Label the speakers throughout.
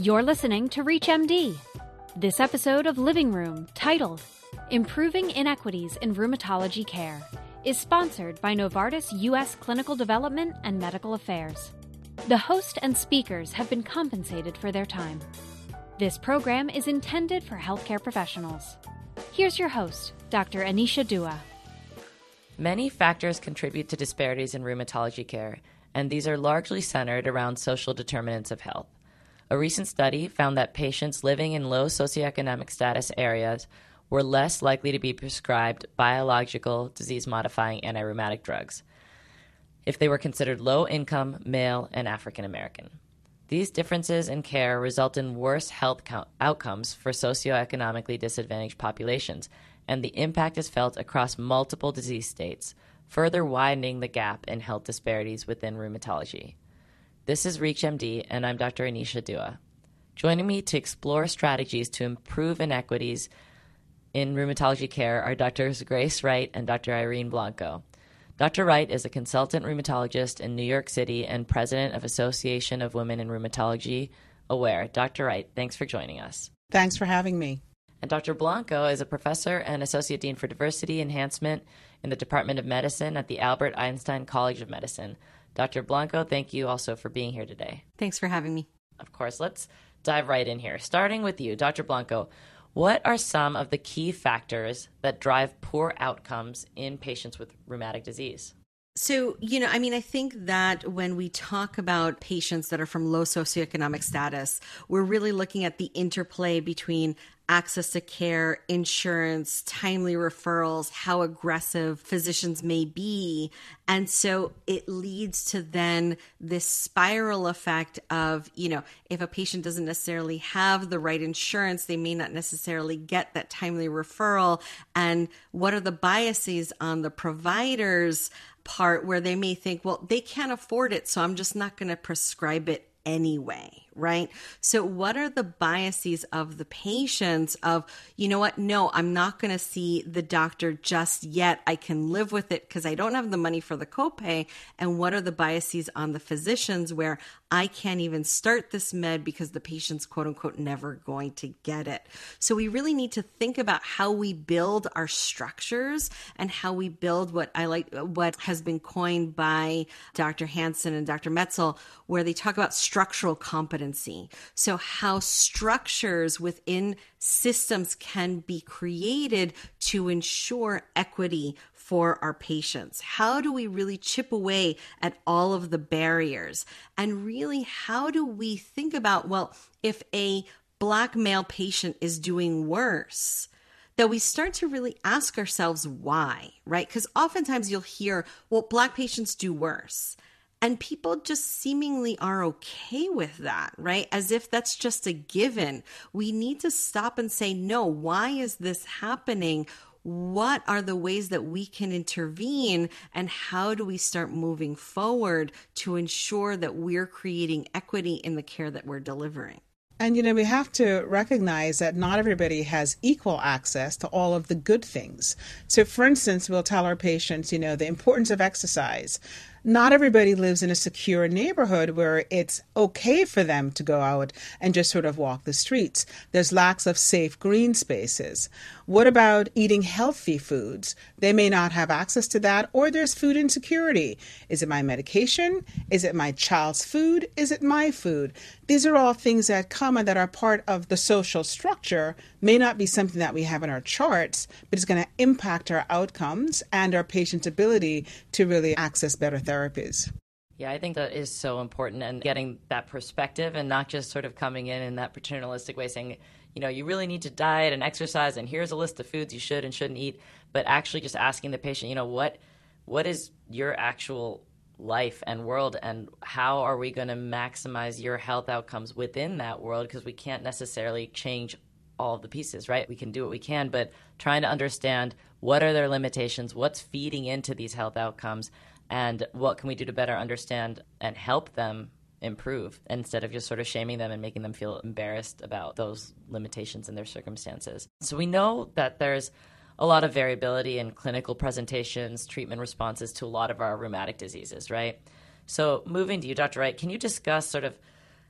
Speaker 1: You're listening to ReachMD. This episode of Living Room, titled Improving Inequities in Rheumatology Care, is sponsored by Novartis U.S. Clinical Development and Medical Affairs. The host and speakers have been compensated for their time. This program is intended for healthcare professionals. Here's your host, Dr. Anisha Dua.
Speaker 2: Many factors contribute to disparities in rheumatology care, and these are largely centered around social determinants of health. A recent study found that patients living in low socioeconomic status areas were less likely to be prescribed biological disease modifying antirheumatic drugs if they were considered low income, male, and African American. These differences in care result in worse health outcomes for socioeconomically disadvantaged populations, and the impact is felt across multiple disease states, further widening the gap in health disparities within rheumatology. This is ReachMD, and I'm Dr. Anisha Dua. Joining me to explore strategies to improve inequities in rheumatology care are Drs. Grace Wright and Dr. Irene Blanco. Dr. Wright is a consultant rheumatologist in New York City and president of Association of Women in Rheumatology, AWARE. Dr. Wright, thanks for joining us.
Speaker 3: Thanks for having me.
Speaker 2: And Dr. Blanco is a professor and associate dean for diversity enhancement in the Department of Medicine at the Albert Einstein College of Medicine. Dr. Blanco, thank you also for being here today.
Speaker 4: Thanks for having me.
Speaker 2: Of course, let's dive right in here. Starting with you, Dr. Blanco, what are some of the key factors that drive poor outcomes in patients with rheumatic disease?
Speaker 4: So, you know, I mean, I think that when we talk about patients that are from low socioeconomic status, we're really looking at the interplay between access to care, insurance, timely referrals, how aggressive physicians may be. And so it leads to then this spiral effect of, you know, if a patient doesn't necessarily have the right insurance, they may not necessarily get that timely referral. And what are the biases on the providers? Part where they may think, well, they can't afford it, so I'm just not going to prescribe it anyway, right? So, what are the biases of the patients of, you know what, no, I'm not going to see the doctor just yet. I can live with it because I don't have the money for the copay. And what are the biases on the physicians where I can't even start this med because the patient's quote unquote never going to get it? So, we really need to think about how we build our structures and how we build what I like, what has been coined by Dr. Hansen and Dr. Metzl, where they talk about structural So, how structures within systems can be created to ensure equity for our patients? How do we really chip away at all of the barriers? And really, how do we think about, well, if a black male patient is doing worse, that we start to really ask ourselves why, right? Because oftentimes you'll hear, well, black patients do worse. And people just seemingly are okay with that, right? As if that's just a given. We need to stop and say, no, why is this happening? What are the ways that we can intervene? And how do we start moving forward to ensure that we're creating equity in the care that we're delivering?
Speaker 3: And you know, we have to recognize that not everybody has equal access to all of the good things. So, for instance, we'll tell our patients, you know, the importance of exercise not everybody lives in a secure neighborhood where it's okay for them to go out and just sort of walk the streets. There's lacks of safe green spaces. What about eating healthy foods? They may not have access to that, or there's food insecurity. Is it my medication? Is it my child's food? Is it my food? These are all things that come and that are part of the social structure, may not be something that we have in our charts, but it's going to impact our outcomes and our patient's ability to really access better therapies.
Speaker 2: Yeah, I think that is so important and getting that perspective and not just sort of coming in in that paternalistic way saying, you know, you really need to diet and exercise, and here's a list of foods you should and shouldn't eat. But actually, just asking the patient, you know, what what is your actual life and world, and how are we going to maximize your health outcomes within that world? Because we can't necessarily change all of the pieces, right? We can do what we can, but trying to understand what are their limitations, what's feeding into these health outcomes, and what can we do to better understand and help them improve instead of just sort of shaming them and making them feel embarrassed about those limitations in their circumstances. So we know that there's a lot of variability in clinical presentations, treatment responses to a lot of our rheumatic diseases, right? So moving to you, Dr. Wright, can you discuss sort of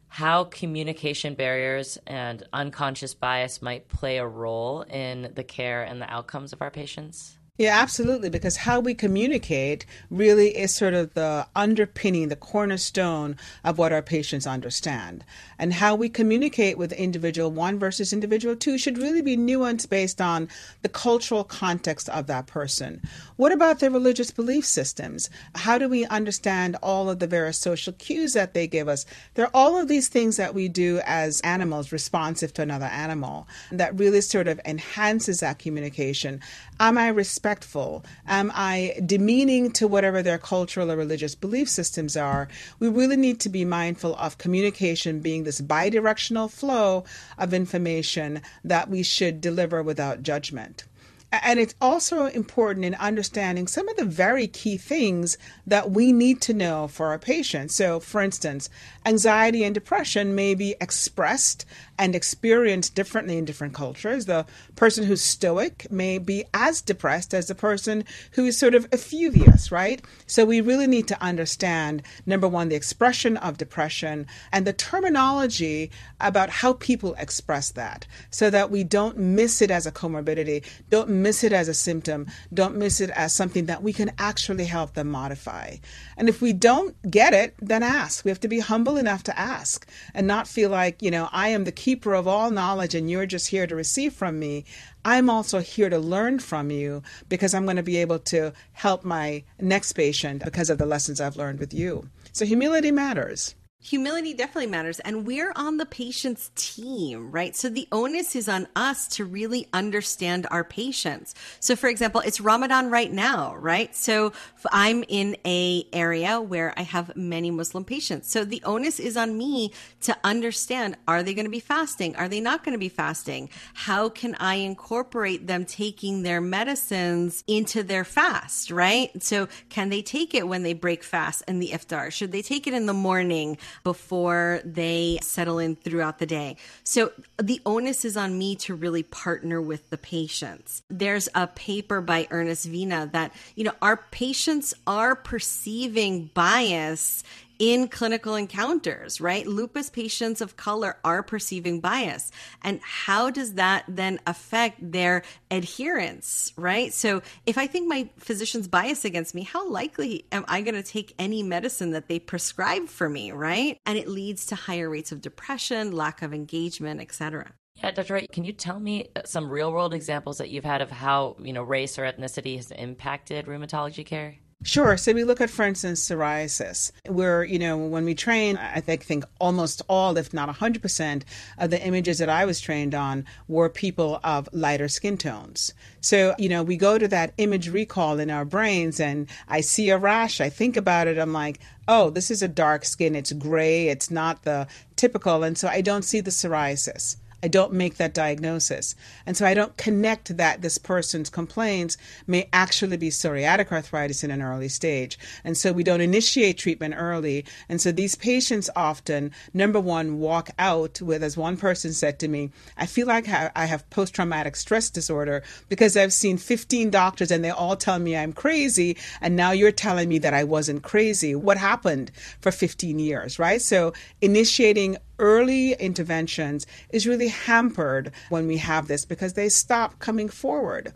Speaker 2: how communication barriers and unconscious bias might play a role in the care and the outcomes of our patients?
Speaker 3: Yeah, absolutely. Because how we communicate really is sort of the underpinning, the cornerstone of what our patients understand. And how we communicate with individual one versus individual two should really be nuanced based on the cultural context of that person. What about their religious belief systems? How do we understand all of the various social cues that they give us? There are all of these things that we do as animals responsive to another animal that really sort of enhances that communication. Am I respectful? Am I demeaning to whatever their cultural or religious belief systems are? We really need to be mindful of communication being this bidirectional flow of information that we should deliver without judgment. And it's also important in understanding some of the very key things that we need to know for our patients. So, for instance, anxiety and depression may be expressed and experienced differently in different cultures. The person who's stoic may be as depressed as the person who is sort of effusive, right? So we really need to understand number one, the expression of depression and the terminology about how people express that so that we don't miss it as a comorbidity, don't miss it as a symptom, don't miss it as something that we can actually help them modify. And if we don't get it, then ask. We have to be humble enough to ask and not feel like, you know, I am the keeper of all knowledge and you're just here to receive from me. I'm also here to learn from you because I'm going to be able to help my next patient because of the lessons I've learned with you. So humility matters.
Speaker 4: Humility definitely matters. And we're on the patient's team, right? So the onus is on us to really understand our patients. So for example, it's Ramadan right now, right? So I'm in a area where I have many Muslim patients. So the onus is on me to understand, are they going to be fasting? Are they not going to be fasting? How can I incorporate them taking their medicines into their fast, right? So can they take it when they break fast in the iftar? Should they take it in the morning? Before they settle in throughout the day. So the onus is on me to really partner with the patients. There's a paper by Ernest Vina that, you know, our patients are perceiving bias in clinical encounters, right? Lupus patients of color are perceiving bias. And how does that then affect their adherence, right? So if I think my physician's bias against me, how likely am I going to take any medicine that they prescribe for me, right? And it leads to higher rates of depression, lack of engagement, etc.
Speaker 2: Yeah, Dr. Wright, can you tell me some real world examples that you've had of how, you know, race or ethnicity has impacted rheumatology care?
Speaker 3: Sure. So we look at, for instance, psoriasis, where, you know, when we train, I think, think almost all, if not 100%, of the images that I was trained on were people of lighter skin tones. So, you know, we go to that image recall in our brains and I see a rash, I think about it, I'm like, oh, this is a dark skin, it's gray, it's not the typical. And so I don't see the psoriasis. I don't make that diagnosis. And so I don't connect that this person's complaints may actually be psoriatic arthritis in an early stage. And so we don't initiate treatment early. And so these patients often, number one, walk out with, as one person said to me, I feel like I have post traumatic stress disorder because I've seen 15 doctors and they all tell me I'm crazy. And now you're telling me that I wasn't crazy. What happened for 15 years, right? So initiating early interventions is really hampered when we have this because they stop coming forward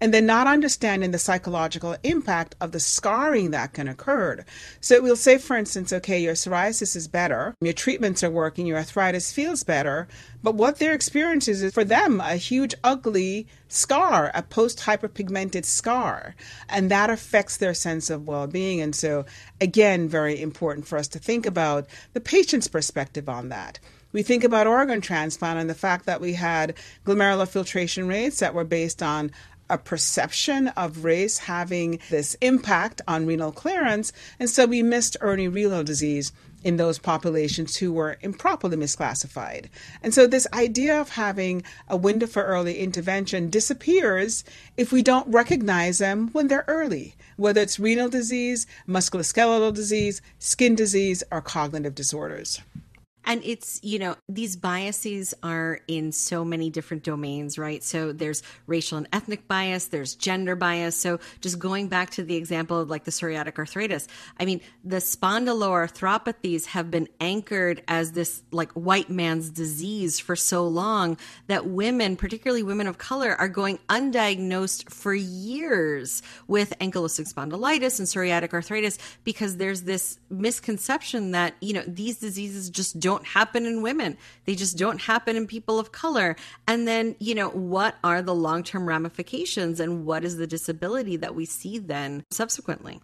Speaker 3: and then not understanding the psychological impact of the scarring that can occur. So we'll say, for instance, okay, your psoriasis is better, your treatments are working, your arthritis feels better, but what their experience experiencing is for them a huge, ugly scar, a post hyperpigmented scar, and that affects their sense of well being. And so, again, very important for us to think about the patient's perspective on that. We think about organ transplant and the fact that we had glomerular filtration rates that were based on a perception of race having this impact on renal clearance. And so we missed early renal disease in those populations who were improperly misclassified. And so this idea of having a window for early intervention disappears if we don't recognize them when they're early, whether it's renal disease, musculoskeletal disease, skin disease, or cognitive disorders.
Speaker 4: And it's, you know, these biases are in so many different domains, right? So there's racial and ethnic bias, there's gender bias. So just going back to the example of like the psoriatic arthritis, I mean, the spondyloarthropathies have been anchored as this like white man's disease for so long that women, particularly women of color, are going undiagnosed for years with ankylosing spondylitis and psoriatic arthritis because there's this misconception that, you know, these diseases just don't happen in women. They just don't happen in people of color. And then, you know, what are the long term ramifications and what is the disability that we see then subsequently?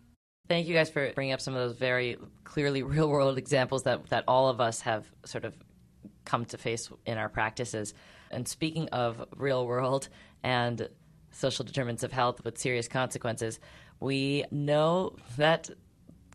Speaker 2: Thank you guys for bringing up some of those very clearly real world examples that, that all of us have sort of come to face in our practices. And speaking of real world and social determinants of health with serious consequences, we know that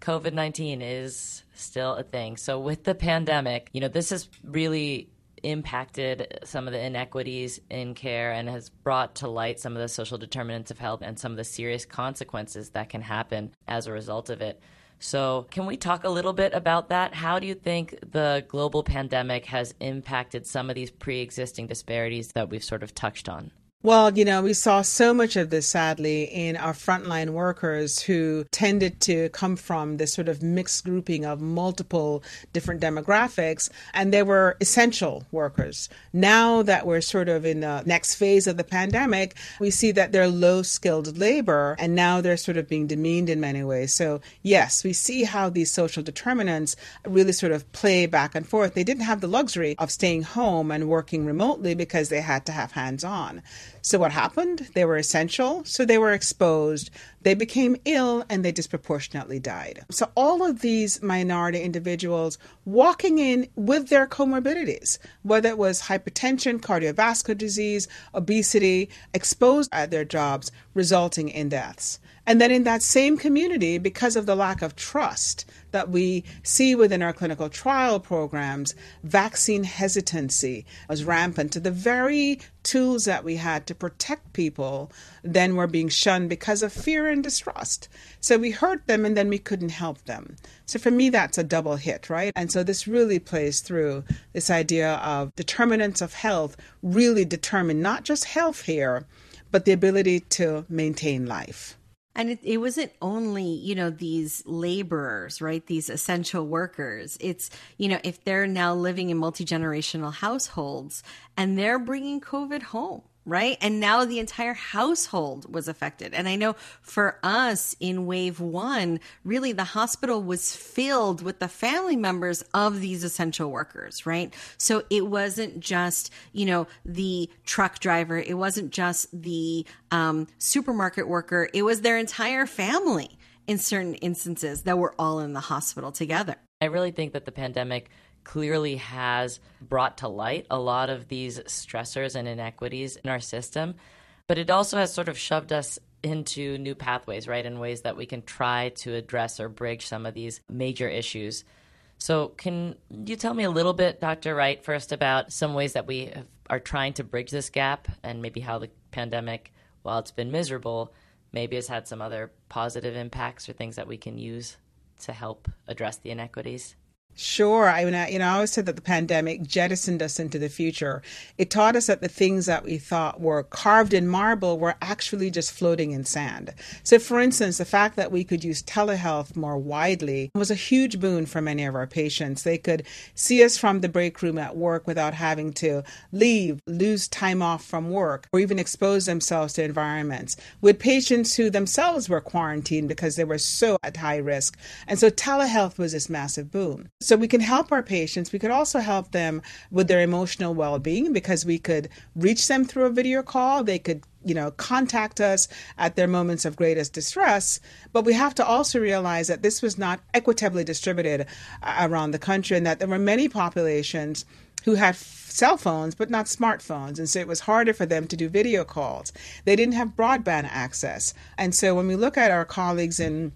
Speaker 2: COVID 19 is still a thing. So, with the pandemic, you know, this has really impacted some of the inequities in care and has brought to light some of the social determinants of health and some of the serious consequences that can happen as a result of it. So, can we talk a little bit about that? How do you think the global pandemic has impacted some of these pre existing disparities that we've sort of touched on?
Speaker 3: Well, you know, we saw so much of this sadly in our frontline workers who tended to come from this sort of mixed grouping of multiple different demographics, and they were essential workers. Now that we're sort of in the next phase of the pandemic, we see that they're low skilled labor, and now they're sort of being demeaned in many ways. So, yes, we see how these social determinants really sort of play back and forth. They didn't have the luxury of staying home and working remotely because they had to have hands on. So, what happened? They were essential, so they were exposed. They became ill and they disproportionately died. So, all of these minority individuals walking in with their comorbidities, whether it was hypertension, cardiovascular disease, obesity, exposed at their jobs, resulting in deaths. And then in that same community, because of the lack of trust that we see within our clinical trial programs, vaccine hesitancy was rampant. To the very tools that we had to protect people then were being shunned because of fear and distrust. So we hurt them and then we couldn't help them. So for me, that's a double hit, right? And so this really plays through this idea of determinants of health really determine not just health here, but the ability to maintain life.
Speaker 4: And it, it wasn't only, you know, these laborers, right? These essential workers. It's, you know, if they're now living in multi generational households and they're bringing COVID home, right? And now the entire household was affected. And I know for us in wave one, really the hospital was filled with the family members of these essential workers, right? So it wasn't just, you know, the truck driver, it wasn't just the um, supermarket worker, it was their entire family in certain instances that were all in the hospital together.
Speaker 2: I really think that the pandemic clearly has brought to light a lot of these stressors and inequities in our system, but it also has sort of shoved us into new pathways, right, in ways that we can try to address or bridge some of these major issues. So, can you tell me a little bit, Dr. Wright, first about some ways that we have, are trying to bridge this gap and maybe how the pandemic, while it's been miserable, maybe has had some other positive impacts or things that we can use to help address the inequities?
Speaker 3: Sure. I mean, I, you know, I always said that the pandemic jettisoned us into the future. It taught us that the things that we thought were carved in marble were actually just floating in sand. So, for instance, the fact that we could use telehealth more widely was a huge boon for many of our patients. They could see us from the break room at work without having to leave, lose time off from work, or even expose themselves to environments with patients who themselves were quarantined because they were so at high risk. And so, telehealth was this massive boon. So we can help our patients. We could also help them with their emotional well being because we could reach them through a video call. They could you know, contact us at their moments of greatest distress. But we have to also realize that this was not equitably distributed uh, around the country and that there were many populations who had cell phones but not smartphones. And so it was harder for them to do video calls. They didn't have broadband access. And so when we look at our colleagues in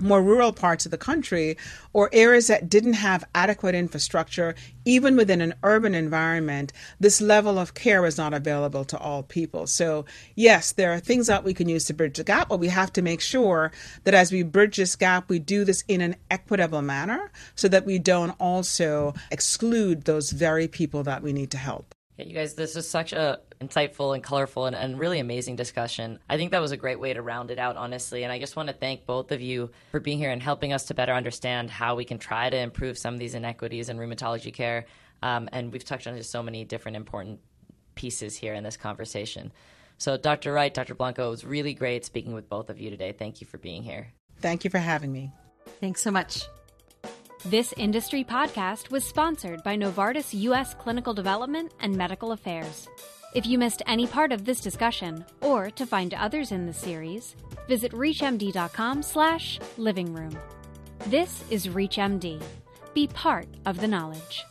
Speaker 3: more rural parts of the country or areas that didn't have adequate infrastructure, even within an urban environment, this level of care is not available to all people. So, yes, there are things that we can use to bridge the gap, but we have to make sure that as we bridge this gap, we do this in an equitable manner so that we don't also exclude those very people that we need to help.
Speaker 2: Yeah, you guys, this is such a insightful and colorful and, and, really amazing discussion. I think that was a great way to round it out, honestly. And I just want to thank both of you for being here and helping us to better understand how we can try to improve some of these inequities in rheumatology care. Um, and we've touched on just so many different important pieces here in this conversation. So, Dr. Wright, Dr. Blanco, it was really great speaking with both of you today. Thank you for being here.
Speaker 3: Thank you for having me.
Speaker 4: Thanks so much.
Speaker 1: This industry podcast was sponsored by Novartis U.S. Clinical Development and Medical Affairs. If you missed any part of this discussion, or to find others in the series, visit reachmd.com slash living room. This is ReachMD. Be part of the knowledge.